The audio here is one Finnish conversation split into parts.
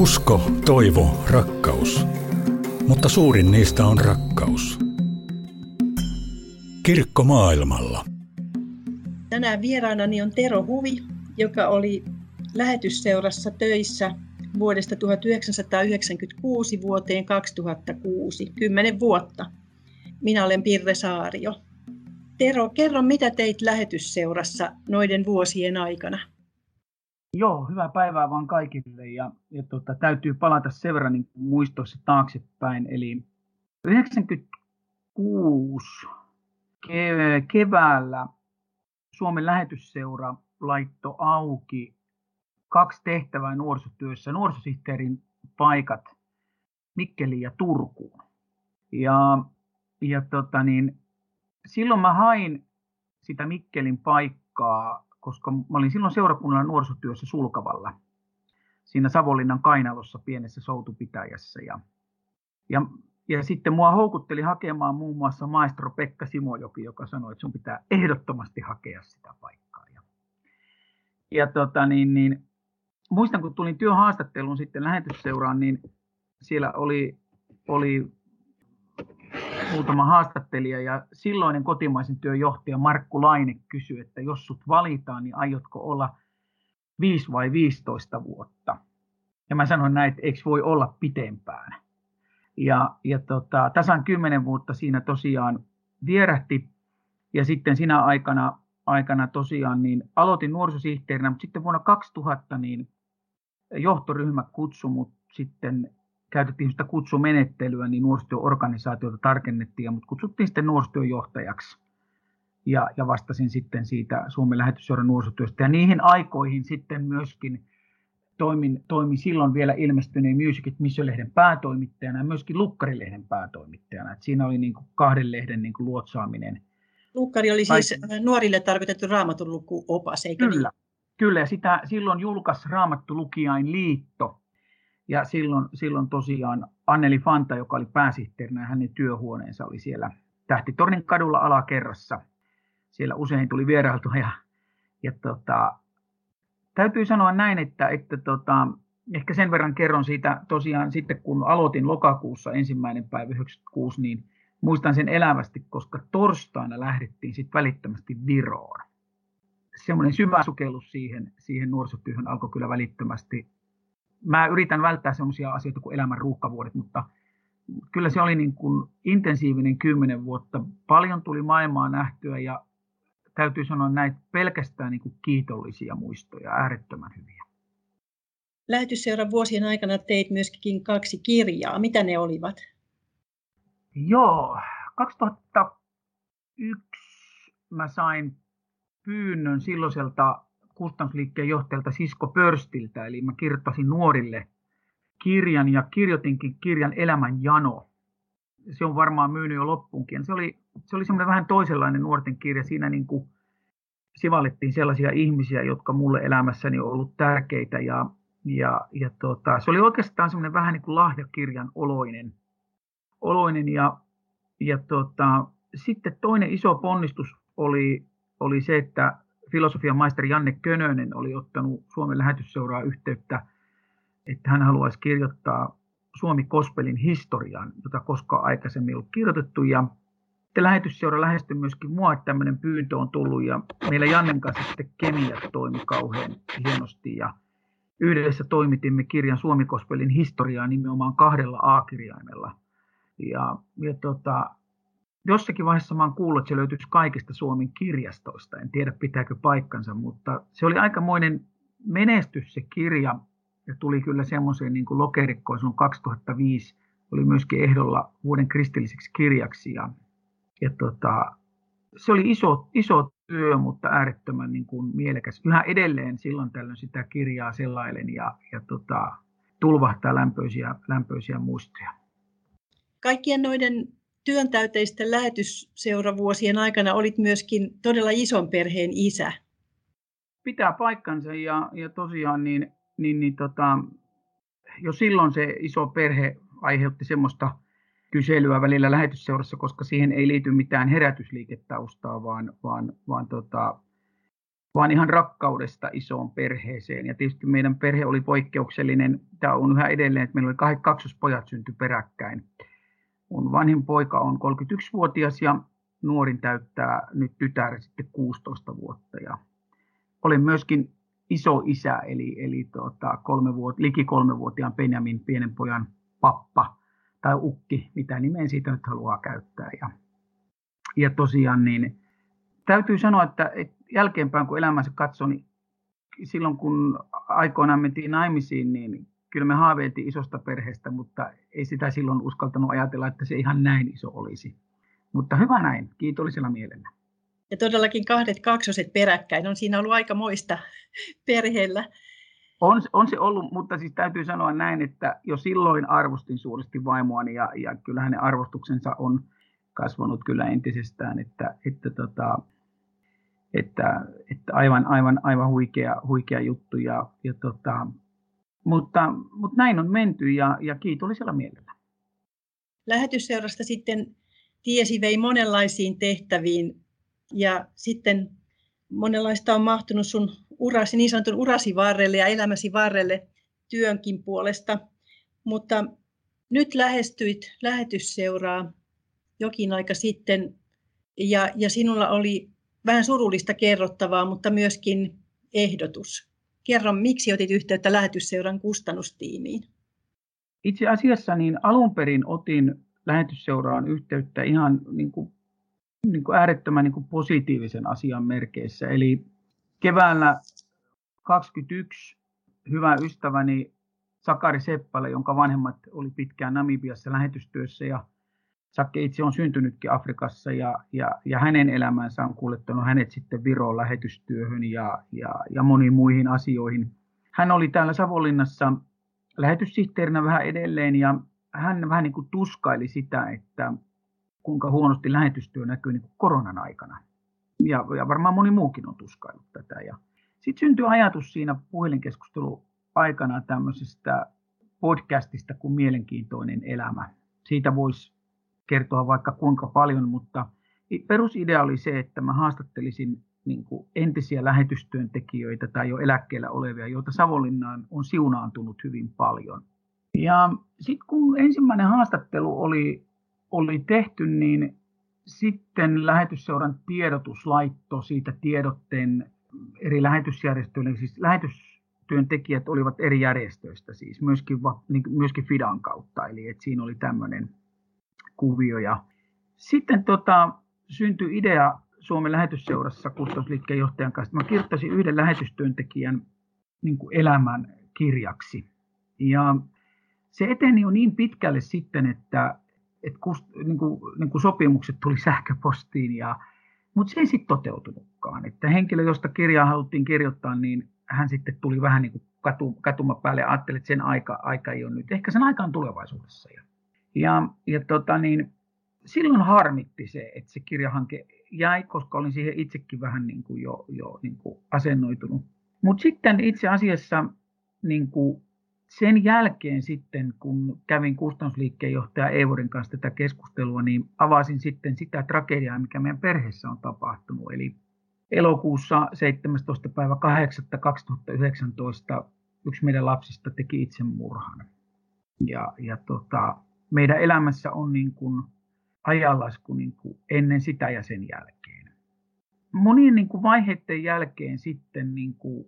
Usko, toivo, rakkaus. Mutta suurin niistä on rakkaus. Kirkko maailmalla. Tänään vieraanani on Tero Huvi, joka oli lähetysseurassa töissä vuodesta 1996 vuoteen 2006, kymmenen vuotta. Minä olen Pirre Saario. Tero, kerro mitä teit lähetysseurassa noiden vuosien aikana? Joo, hyvää päivää vaan kaikille ja, ja tota, täytyy palata sen verran niin muistoissa taaksepäin. Eli 96 keväällä Suomen lähetysseura laitto auki kaksi tehtävää nuorisotyössä, nuorisosihteerin paikat Mikkeliin ja Turkuun. Ja, ja tota niin, silloin mä hain sitä Mikkelin paikkaa koska mä olin silloin seurakunnalla nuorisotyössä Sulkavalla, siinä Savonlinnan kainalossa pienessä soutupitäjässä. Ja, ja, ja sitten mua houkutteli hakemaan muun muassa maestro Pekka Simojoki, joka sanoi, että sun pitää ehdottomasti hakea sitä paikkaa. Ja, ja tota, niin, niin, muistan, kun tulin työhaastatteluun sitten lähetysseuraan, niin siellä oli, oli muutama haastattelija ja silloinen kotimaisen työn johtaja Markku Laine kysyi, että jos sut valitaan, niin aiotko olla 5 vai 15 vuotta? Ja mä sanoin näin, että eikö voi olla pitempään. Ja, ja tota, tasan 10 vuotta siinä tosiaan vierähti ja sitten sinä aikana, aikana tosiaan niin aloitin nuorisosihteerinä, mutta sitten vuonna 2000 niin johtoryhmä kutsui mut sitten käytettiin sitä kutsumenettelyä, niin nuorisotyöorganisaatiota tarkennettiin, ja mut kutsuttiin sitten nuorisotyöjohtajaksi. Ja, ja vastasin sitten siitä Suomen lähetysseuran nuorisotyöstä. Ja niihin aikoihin sitten myöskin toimin, toimin silloin vielä ilmestyneen Music at Mission-lehden päätoimittajana ja myöskin Lukkarilehden päätoimittajana. Et siinä oli niin kuin kahden lehden niin kuin luotsaaminen. Lukkari oli siis Kaikki. nuorille tarkoitettu raamatun lukuopas, eikö Kyllä, niin? kyllä. Ja sitä silloin julkaisi Raamattu liitto, ja silloin, silloin tosiaan Anneli Fanta, joka oli pääsihteerinä, hänen työhuoneensa oli siellä Tähtitornin kadulla alakerrassa. Siellä usein tuli vierailtua ja, ja tota, täytyy sanoa näin, että, että tota, ehkä sen verran kerron siitä tosiaan sitten kun aloitin lokakuussa ensimmäinen päivä 96, niin muistan sen elävästi, koska torstaina lähdettiin sitten välittömästi Viroon. Semmoinen syvä sukellus siihen, siihen nuorisotyöhön alkoi kyllä välittömästi mä yritän välttää sellaisia asioita kuin elämän ruuhkavuodet, mutta kyllä se oli niin kuin intensiivinen kymmenen vuotta. Paljon tuli maailmaa nähtyä ja täytyy sanoa näitä pelkästään niin kuin kiitollisia muistoja, äärettömän hyviä. Lähetysseuran vuosien aikana teit myöskin kaksi kirjaa. Mitä ne olivat? Joo, 2001 mä sain pyynnön silloiselta kustannusliikkeen johtajalta Sisko Pörstiltä, eli mä kirjoittasin nuorille kirjan ja kirjoitinkin kirjan Elämän jano. Se on varmaan myynyt jo loppuunkin. Se oli, se oli semmoinen vähän toisenlainen nuorten kirja. Siinä niin kuin sivallettiin sellaisia ihmisiä, jotka mulle elämässäni on ollut tärkeitä. Ja, ja, ja tota, se oli oikeastaan semmoinen vähän niin kuin lahjakirjan oloinen. oloinen ja, ja tota, sitten toinen iso ponnistus oli, oli se, että filosofian maisteri Janne Könönen oli ottanut Suomen lähetysseuraa yhteyttä, että hän haluaisi kirjoittaa Suomi Kospelin historian, jota koskaan aikaisemmin ollut kirjoitettu. Ja sitten lähetysseura lähestyi myöskin mua, että tämmöinen pyyntö on tullut ja meillä Jannen kanssa sitten kemiat toimi kauhean hienosti ja yhdessä toimitimme kirjan Suomi Kospelin historiaa nimenomaan kahdella A-kirjaimella. Ja, ja tota, jossakin vaiheessa mä oon kuullut, että se löytyisi kaikista Suomen kirjastoista. En tiedä pitääkö paikkansa, mutta se oli aikamoinen menestys se kirja. Ja tuli kyllä semmoiseen niin lokerikkoon silloin 2005. Oli myöskin ehdolla vuoden kristilliseksi kirjaksi. Ja, ja tota, se oli iso, iso työ, mutta äärettömän niin kuin mielekäs. Yhä edelleen silloin tällöin sitä kirjaa sellailen ja, ja tota, tulvahtaa lämpöisiä, lämpöisiä muistoja. Kaikkien noiden työntäyteisten lähetysseuravuosien aikana olit myöskin todella ison perheen isä. Pitää paikkansa ja, ja tosiaan niin, niin, niin tota, jo silloin se iso perhe aiheutti semmoista kyselyä välillä lähetysseurassa, koska siihen ei liity mitään herätysliiketaustaa, vaan, vaan, vaan tota, vaan ihan rakkaudesta isoon perheeseen. Ja tietysti meidän perhe oli poikkeuksellinen. Tämä on yhä edelleen, että meillä oli kahdet kaksospojat synty peräkkäin. Mun vanhin poika on 31-vuotias ja nuorin täyttää nyt tytär sitten 16 vuotta. Ja olen myöskin iso isä, eli, eli tota, kolme vuot, liki kolmevuotiaan Benjamin pienen pojan pappa tai ukki, mitä nimeä siitä nyt haluaa käyttää. Ja, ja tosiaan niin täytyy sanoa, että, että jälkeenpäin kun elämänsä katsoo, niin silloin kun aikoinaan mentiin naimisiin, niin kyllä me haaveiltiin isosta perheestä, mutta ei sitä silloin uskaltanut ajatella, että se ihan näin iso olisi. Mutta hyvä näin, kiitollisella mielellä. Ja todellakin kahdet kaksoset peräkkäin on siinä ollut aika moista perheellä. On, on se ollut, mutta siis täytyy sanoa näin, että jo silloin arvostin suuresti vaimoani ja, ja kyllä hänen arvostuksensa on kasvanut kyllä entisestään, että, että, tota, että, että aivan, aivan, aivan huikea, huikea juttu. Ja, ja tota, mutta, mutta näin on menty ja, ja kiitollisella mielellä. Lähetysseurasta sitten tiesi vei monenlaisiin tehtäviin ja sitten monenlaista on mahtunut sun urasi, niin sanotun urasi varrelle ja elämäsi varrelle työnkin puolesta. Mutta nyt lähestyit lähetysseuraa jokin aika sitten ja, ja sinulla oli vähän surullista kerrottavaa, mutta myöskin ehdotus. Kerro, miksi otit yhteyttä lähetysseuran kustannustiimiin? Itse asiassa niin alun perin otin lähetysseuraan yhteyttä ihan niin kuin, niin kuin äärettömän niin kuin positiivisen asian merkeissä. Eli keväällä 2021 hyvä ystäväni Sakari Seppälä, jonka vanhemmat oli pitkään Namibiassa lähetystyössä ja Sakke itse on syntynytkin Afrikassa ja, ja, ja hänen elämänsä on kuljettanut hänet sitten Viroon lähetystyöhön ja, ja, ja moniin muihin asioihin. Hän oli täällä Savonlinnassa lähetyssihteerinä vähän edelleen ja hän vähän niin kuin tuskaili sitä, että kuinka huonosti lähetystyö näkyy niin kuin koronan aikana. Ja, ja varmaan moni muukin on tuskaillut tätä. Ja sitten syntyi ajatus siinä puhelinkeskustelu aikana tämmöisestä podcastista kuin Mielenkiintoinen elämä. Siitä voisi kertoa vaikka kuinka paljon, mutta perusidea oli se, että mä haastattelisin niin kuin entisiä lähetystyöntekijöitä tai jo eläkkeellä olevia, joita Savonlinnaan on siunaantunut hyvin paljon. Ja sitten kun ensimmäinen haastattelu oli, oli tehty, niin sitten lähetysseuran tiedotuslaitto siitä tiedotteen eri lähetysjärjestöille, siis lähetystyöntekijät olivat eri järjestöistä, siis myöskin, niin myöskin Fidan kautta, eli että siinä oli tämmöinen kuvio. Ja sitten tota, syntyi idea Suomen lähetysseurassa kustannusliikkeen johtajan kanssa. Mä kirjoittaisin yhden lähetystyöntekijän niin kuin elämän kirjaksi. Ja se eteni jo niin pitkälle sitten, että, että kust, niin kuin, niin kuin sopimukset tuli sähköpostiin, ja, mutta se ei sitten toteutunutkaan. Että henkilö, josta kirjaa haluttiin kirjoittaa, niin hän sitten tuli vähän niin kuin katu, katuma päälle ja ajatteli, että sen aika, aika ei ole nyt. Ehkä sen aika on tulevaisuudessa. Ja, ja, ja tota niin, silloin harmitti se, että se kirjahanke jäi, koska olin siihen itsekin vähän niin kuin jo, jo niin kuin asennoitunut. Mutta sitten itse asiassa niin kuin sen jälkeen sitten, kun kävin kustannusliikkeen johtaja Eivorin kanssa tätä keskustelua, niin avasin sitten sitä tragediaa, mikä meidän perheessä on tapahtunut. Eli elokuussa 17. päivä 8. 2019 yksi meidän lapsista teki itsemurhan. Ja, ja tota, meidän elämässä on niin kuin ajanlasku niin kuin ennen sitä ja sen jälkeen. Monien niin kuin vaiheiden jälkeen sitten niin kuin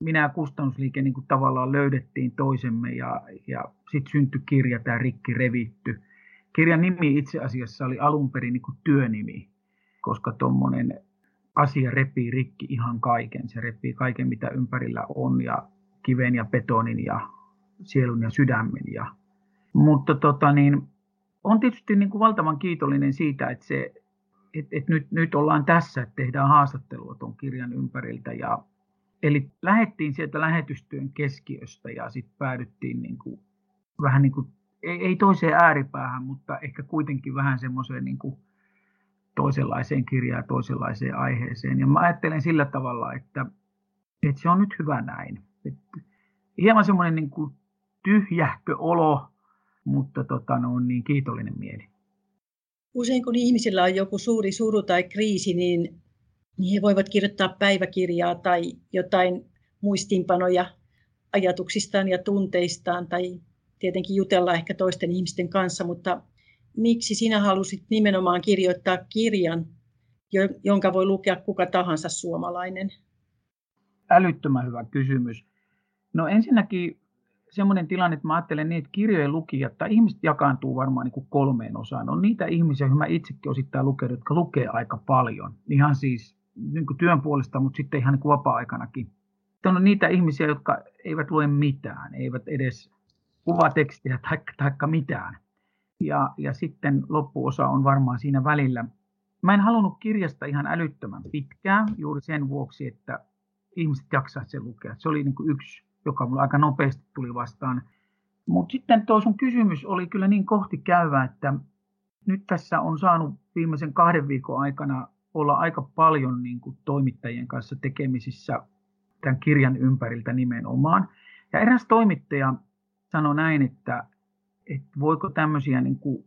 minä ja kustannusliike niin kuin tavallaan löydettiin toisemme ja, ja sitten syntyi kirja, tämä Rikki revitty. Kirjan nimi itse asiassa oli alun perin niin kuin työnimi, koska tuommoinen asia repii rikki ihan kaiken. Se repii kaiken, mitä ympärillä on ja kiven ja betonin ja sielun ja sydämen. Ja, mutta tota niin, on tietysti niin kuin valtavan kiitollinen siitä, että, se, että, että nyt, nyt ollaan tässä, että tehdään haastattelua tuon kirjan ympäriltä ja Eli lähettiin sieltä lähetystyön keskiöstä ja sitten päädyttiin niin kuin, vähän niin kuin, ei, ei toiseen ääripäähän, mutta ehkä kuitenkin vähän semmoiseen niin kuin toisenlaiseen kirjaan, toisenlaiseen aiheeseen. Ja mä ajattelen sillä tavalla, että, että se on nyt hyvä näin. Että hieman semmoinen niin kuin tyhjähkö olo, mutta tota, no, niin kiitollinen mieli. Usein kun ihmisillä on joku suuri suru tai kriisi, niin niin he voivat kirjoittaa päiväkirjaa tai jotain muistiinpanoja ajatuksistaan ja tunteistaan tai tietenkin jutella ehkä toisten ihmisten kanssa, mutta miksi sinä halusit nimenomaan kirjoittaa kirjan, jonka voi lukea kuka tahansa suomalainen? Älyttömän hyvä kysymys. No ensinnäkin semmoinen tilanne, että mä ajattelen niin, että kirjojen lukijat tai ihmiset jakaantuu varmaan niin kuin kolmeen osaan. On niitä ihmisiä, joita mä itsekin osittain lukenut, jotka lukee aika paljon. Ihan siis niin kuin työn puolesta, mutta sitten ihan niin kuin vapaa-aikanakin. Sitten on niitä ihmisiä, jotka eivät lue mitään, eivät edes kuvatekstiä tai, tai mitään. Ja, ja sitten loppuosa on varmaan siinä välillä. Mä en halunnut kirjasta ihan älyttömän pitkään juuri sen vuoksi, että ihmiset jaksaisivat sen lukea. Se oli niin kuin yksi, joka mulle aika nopeasti tuli vastaan. Mutta sitten tuo sun kysymys oli kyllä niin kohti käyvä, että nyt tässä on saanut viimeisen kahden viikon aikana olla aika paljon niin kuin toimittajien kanssa tekemisissä tämän kirjan ympäriltä nimenomaan. Ja eräs toimittaja sanoi näin, että, että voiko tämmöisiä niin kuin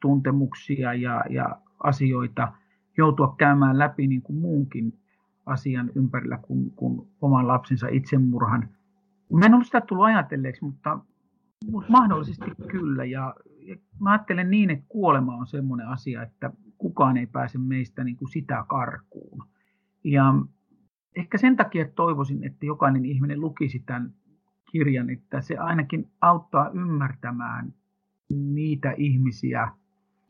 tuntemuksia ja, ja asioita joutua käymään läpi niin kuin muunkin asian ympärillä kuin, kuin oman lapsensa itsemurhan. Mä en ollut sitä tullut ajatelleeksi, mutta, mutta mahdollisesti kyllä. Ja, ja mä ajattelen niin, että kuolema on semmoinen asia, että kukaan ei pääse meistä niin kuin sitä karkuun. Ja ehkä sen takia toivoisin, että jokainen ihminen lukisi tämän kirjan, että se ainakin auttaa ymmärtämään niitä ihmisiä,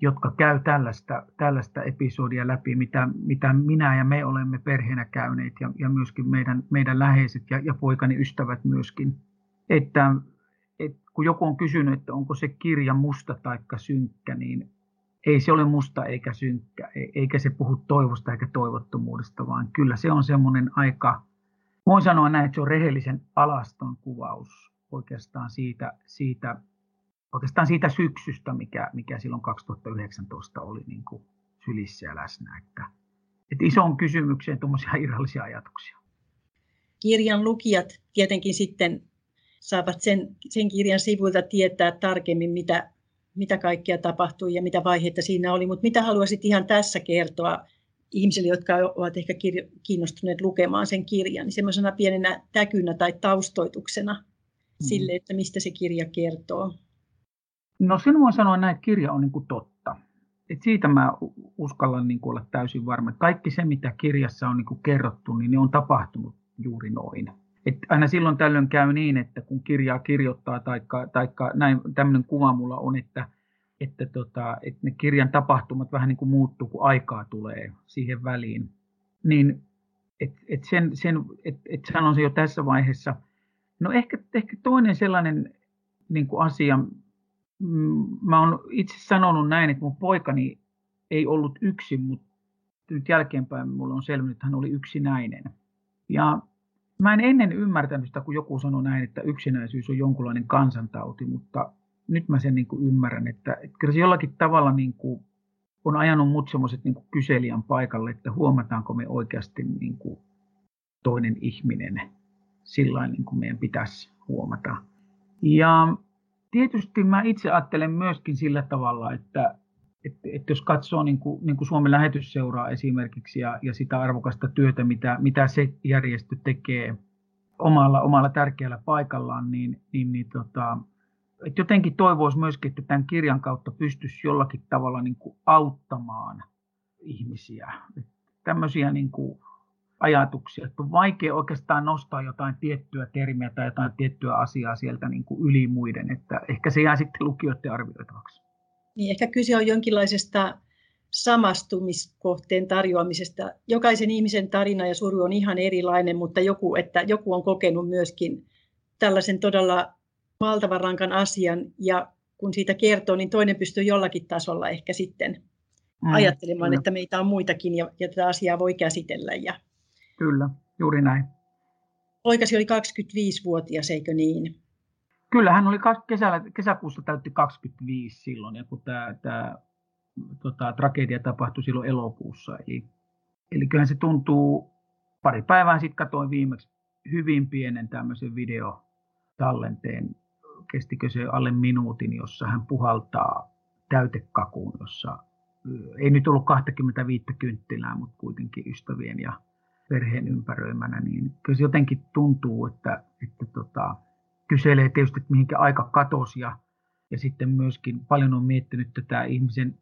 jotka käy tällaista, tällaista episodia läpi, mitä, mitä minä ja me olemme perheenä käyneet ja, ja myöskin meidän, meidän läheiset ja, ja poikani ystävät myöskin. Että, että kun joku on kysynyt, että onko se kirja musta tai synkkä, niin ei se ole musta eikä synkkä, e, eikä se puhu toivosta eikä toivottomuudesta, vaan kyllä se on semmoinen aika, voin sanoa näin, että se on rehellisen alaston kuvaus oikeastaan siitä, siitä, oikeastaan siitä syksystä, mikä, mikä silloin 2019 oli niin kuin sylissä ja läsnä. Että, että isoon kysymykseen tuommoisia irrallisia ajatuksia. Kirjan lukijat tietenkin sitten saavat sen, sen kirjan sivuilta tietää tarkemmin, mitä mitä kaikkea tapahtui ja mitä vaiheita siinä oli, mutta mitä haluaisit ihan tässä kertoa ihmisille, jotka ovat ehkä kiinnostuneet lukemaan sen kirjan, niin semmoisena pienenä täkynä tai taustoituksena mm. sille, että mistä se kirja kertoo? No sen voin sanoa näin, että kirja on niin kuin totta. Et siitä mä uskallan niin kuin olla täysin varma. Kaikki se, mitä kirjassa on niin kuin kerrottu, niin ne on tapahtunut juuri noin. Et aina silloin tällöin käy niin, että kun kirjaa kirjoittaa, taikka, taikka näin, tämmöinen kuva mulla on, että, että, tota, että ne kirjan tapahtumat vähän niin kuin muuttuu, kun aikaa tulee siihen väliin. Niin et, et sen, sen, et, et sanon se jo tässä vaiheessa. No ehkä, ehkä toinen sellainen niin kuin asia, mä oon itse sanonut näin, että mun poikani ei ollut yksin, mutta nyt jälkeenpäin mulle on selvinnyt, että hän oli yksinäinen. Ja Mä en ennen ymmärtänyt sitä, kun joku sanoi näin, että yksinäisyys on jonkunlainen kansantauti, mutta nyt mä sen niin kuin ymmärrän, että, että kyllä se jollakin tavalla niin kuin on ajanut mut semmoiset niin kyselijän paikalle, että huomataanko me oikeasti niin kuin toinen ihminen sillä niin kuin meidän pitäisi huomata. Ja tietysti mä itse ajattelen myöskin sillä tavalla, että, että, että jos katsoo niin kuin, niin kuin Suomen lähetysseuraa esimerkiksi ja, ja sitä arvokasta työtä, mitä, mitä se järjestö tekee omalla, omalla tärkeällä paikallaan, niin, niin, niin tota, että jotenkin toivoisi myöskin, että tämän kirjan kautta pystyisi jollakin tavalla niin kuin auttamaan ihmisiä. Että tämmöisiä niin kuin ajatuksia, että on vaikea oikeastaan nostaa jotain tiettyä termiä tai jotain tiettyä asiaa sieltä niin kuin yli muiden, että ehkä se jää sitten lukijoiden arvioitavaksi. Niin ehkä kyse on jonkinlaisesta samastumiskohteen tarjoamisesta. Jokaisen ihmisen tarina ja suru on ihan erilainen, mutta joku, että joku on kokenut myöskin tällaisen todella valtavan rankan asian ja kun siitä kertoo, niin toinen pystyy jollakin tasolla ehkä sitten mm, ajattelemaan, kyllä. että meitä on muitakin ja, ja tätä asiaa voi käsitellä. Ja... Kyllä, juuri näin. Poikasi oli 25-vuotias, eikö niin? Kyllä, hän oli kesällä, kesäkuussa täytti 25 silloin, ja kun tämä, tämä tota, tragedia tapahtui silloin elokuussa. Eli, eli kyllähän se tuntuu, pari päivää sitten katsoin viimeksi hyvin pienen tämmöisen videotallenteen, kestikö se alle minuutin, jossa hän puhaltaa täytekakuun, jossa ei nyt ollut 25 kynttilää, mutta kuitenkin ystävien ja perheen ympäröimänä, niin kyllä se jotenkin tuntuu, että, että tota, kyselee tietysti, että mihinkä aika katosi ja, ja sitten myöskin paljon on miettinyt tätä ihmisen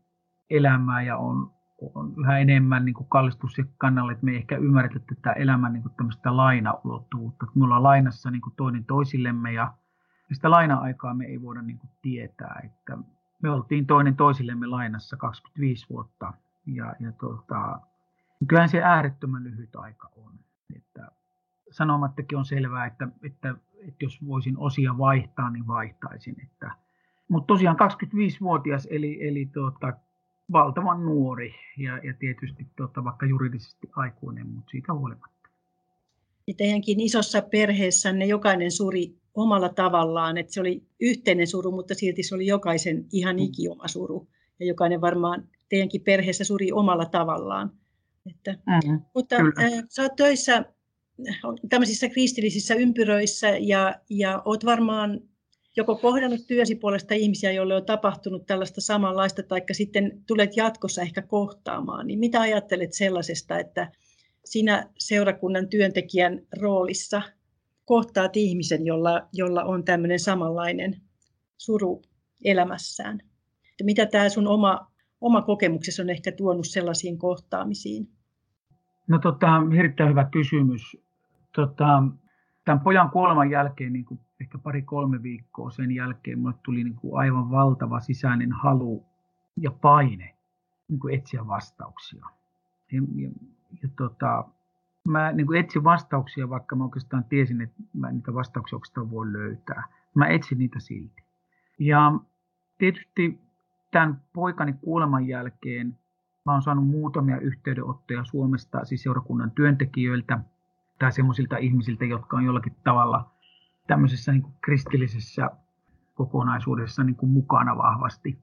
elämää ja on, on yhä enemmän niin kallistus se kannalle, että me ei ehkä ymmärretä tätä elämän niin tämmöistä lainaulottuvuutta, että me ollaan lainassa niin toinen toisillemme ja sitä laina-aikaa me ei voida niin tietää, että me oltiin toinen toisillemme lainassa 25 vuotta ja, ja tota, kyllähän se äärettömän lyhyt aika on. Että sanomattakin on selvää, että, että, että jos voisin osia vaihtaa, niin vaihtaisin. Että, mutta tosiaan 25-vuotias, eli, eli tuota, valtavan nuori ja, ja tietysti tuota, vaikka juridisesti aikuinen, mutta siitä huolimatta. Ja teidänkin isossa perheessänne jokainen suri omalla tavallaan, että se oli yhteinen suru, mutta silti se oli jokaisen ihan mm. ikioma suru. Ja jokainen varmaan teidänkin perheessä suri omalla tavallaan. Että, mm-hmm. Mutta äh, sä oot töissä tämmöisissä kristillisissä ympyröissä ja, ja oot varmaan joko kohdannut työsi puolesta ihmisiä, joille on tapahtunut tällaista samanlaista, tai sitten tulet jatkossa ehkä kohtaamaan, niin mitä ajattelet sellaisesta, että sinä seurakunnan työntekijän roolissa kohtaat ihmisen, jolla, jolla on tämmöinen samanlainen suru elämässään? Että mitä tämä sun oma, oma kokemuksesi on ehkä tuonut sellaisiin kohtaamisiin? No tota, erittäin hyvä kysymys. Tota, tämän pojan kuoleman jälkeen, niin kuin ehkä pari-kolme viikkoa sen jälkeen, minulle tuli niin kuin aivan valtava sisäinen halu ja paine niin kuin etsiä vastauksia. Ja, ja, ja tota, mä niin kuin etsin vastauksia, vaikka mä oikeastaan tiesin, että mä niitä vastauksia oikeastaan voi löytää. Mä etsin niitä silti. Ja tietysti tämän poikani kuoleman jälkeen Mä oon saanut muutamia yhteydenottoja Suomesta, siis seurakunnan työntekijöiltä tai semmoisilta ihmisiltä, jotka on jollakin tavalla tämmöisessä niin kuin kristillisessä kokonaisuudessa niin kuin mukana vahvasti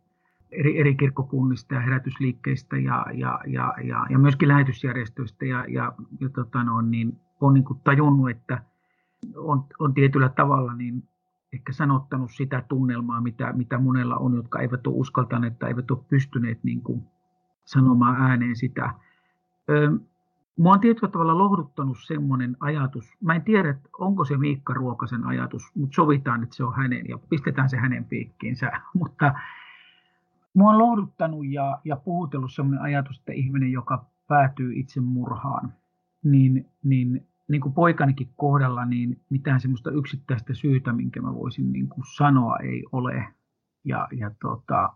eri, eri kirkkokunnista ja herätysliikkeistä ja, ja, ja, ja, ja myöskin lähetysjärjestöistä. Ja, ja, ja tota no, niin on niin kuin tajunnut, että on, on tietyllä tavalla niin ehkä sanottanut sitä tunnelmaa, mitä, mitä monella on, jotka eivät ole uskaltaneet tai eivät ole pystyneet niin kuin sanomaan ääneen sitä. Mua on tietyllä tavalla lohduttanut semmoinen ajatus. Mä en tiedä, onko se Miikka Ruokasen ajatus, mutta sovitaan, että se on hänen ja pistetään se hänen piikkiinsä. Mutta mua on lohduttanut ja, ja puhutellut semmoinen ajatus, että ihminen, joka päätyy itse murhaan, niin, niin, niin kuin poikanikin kohdalla, niin mitään semmoista yksittäistä syytä, minkä mä voisin niin kuin sanoa, ei ole. Ja, ja tota,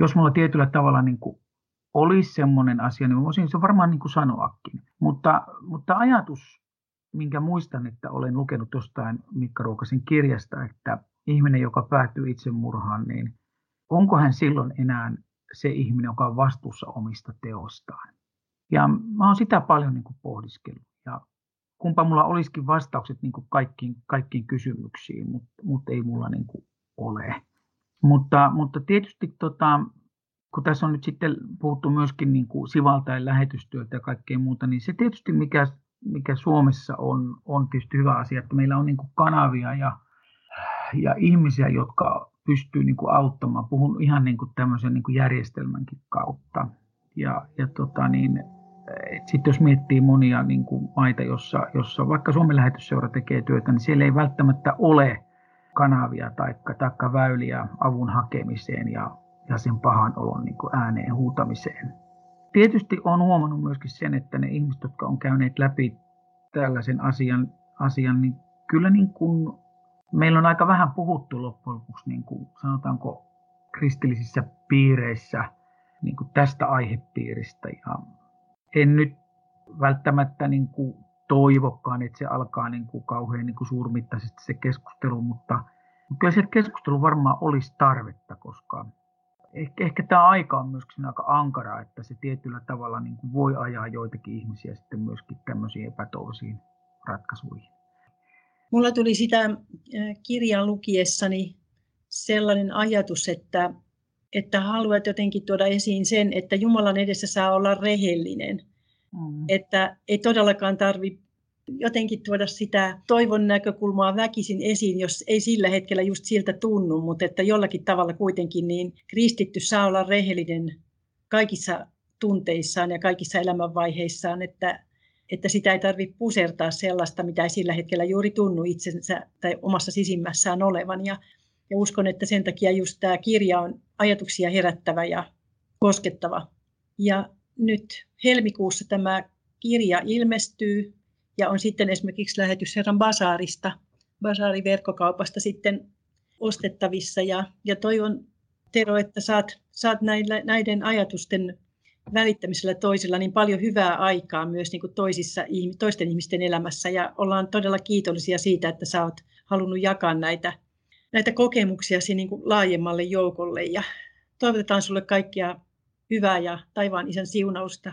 jos mulla tietyllä tavalla niin kuin olisi semmoinen asia, niin voisin se varmaan niin kuin sanoakin. Mutta, mutta ajatus, minkä muistan, että olen lukenut jostain Mikka Ruokasen kirjasta, että ihminen, joka päätyy itsemurhaan, niin onko hän silloin enää se ihminen, joka on vastuussa omista teostaan? Ja mä oon sitä paljon niin kuin pohdiskellut. Ja kumpa mulla olisikin vastaukset niin kuin kaikkiin, kaikkiin kysymyksiin, mutta, mutta ei mulla niin kuin ole. Mutta, mutta tietysti tota, kun tässä on nyt sitten puhuttu myöskin niin kuin sivaltaen lähetystyötä ja kaikkea muuta, niin se tietysti mikä, mikä Suomessa on, on tietysti hyvä asia, että meillä on niin kuin kanavia ja, ja ihmisiä, jotka pystyy niin kuin auttamaan. Puhun ihan niin kuin tämmöisen niin kuin järjestelmänkin kautta. Ja, ja tota niin, sitten jos miettii monia niin kuin maita, jossa, jossa vaikka Suomen lähetysseura tekee työtä, niin siellä ei välttämättä ole kanavia tai väyliä avun hakemiseen ja ja sen pahan olon niin kuin ääneen huutamiseen. Tietysti olen huomannut myöskin sen, että ne ihmiset, jotka on käyneet läpi tällaisen asian, asian niin kyllä niin kuin, meillä on aika vähän puhuttu loppujen lopuksi, niin kuin, sanotaanko kristillisissä piireissä niin kuin tästä aihepiiristä. Ja en nyt välttämättä niin kuin toivokkaan, että se alkaa niin kuin kauhean niin kuin suurmittaisesti se keskustelu, mutta kyllä se keskustelu varmaan olisi tarvetta, koska ehkä, ehkä tämä aika on myöskin aika ankara, että se tietyllä tavalla niin kuin voi ajaa joitakin ihmisiä sitten myöskin tämmöisiin epätoisiin ratkaisuihin. Mulla tuli sitä äh, kirjan lukiessani sellainen ajatus, että, että haluat jotenkin tuoda esiin sen, että Jumalan edessä saa olla rehellinen. Mm. Että ei todellakaan tarvitse jotenkin tuoda sitä toivon näkökulmaa väkisin esiin, jos ei sillä hetkellä just siltä tunnu, mutta että jollakin tavalla kuitenkin niin kristitty saa olla rehellinen kaikissa tunteissaan ja kaikissa elämänvaiheissaan, että, että sitä ei tarvitse pusertaa sellaista, mitä ei sillä hetkellä juuri tunnu itsensä tai omassa sisimmässään olevan. Ja, ja uskon, että sen takia just tämä kirja on ajatuksia herättävä ja koskettava. Ja nyt helmikuussa tämä kirja ilmestyy ja on sitten esimerkiksi lähetysherran Basaarista, Basaari-verkkokaupasta sitten ostettavissa. Ja, ja toivon, Tero, että saat, saat näillä, näiden ajatusten välittämisellä toisilla niin paljon hyvää aikaa myös niin kuin toisissa, toisten ihmisten elämässä. Ja ollaan todella kiitollisia siitä, että sä oot halunnut jakaa näitä, näitä kokemuksiasi niin laajemmalle joukolle. Ja toivotetaan sulle kaikkia hyvää ja taivaan isän siunausta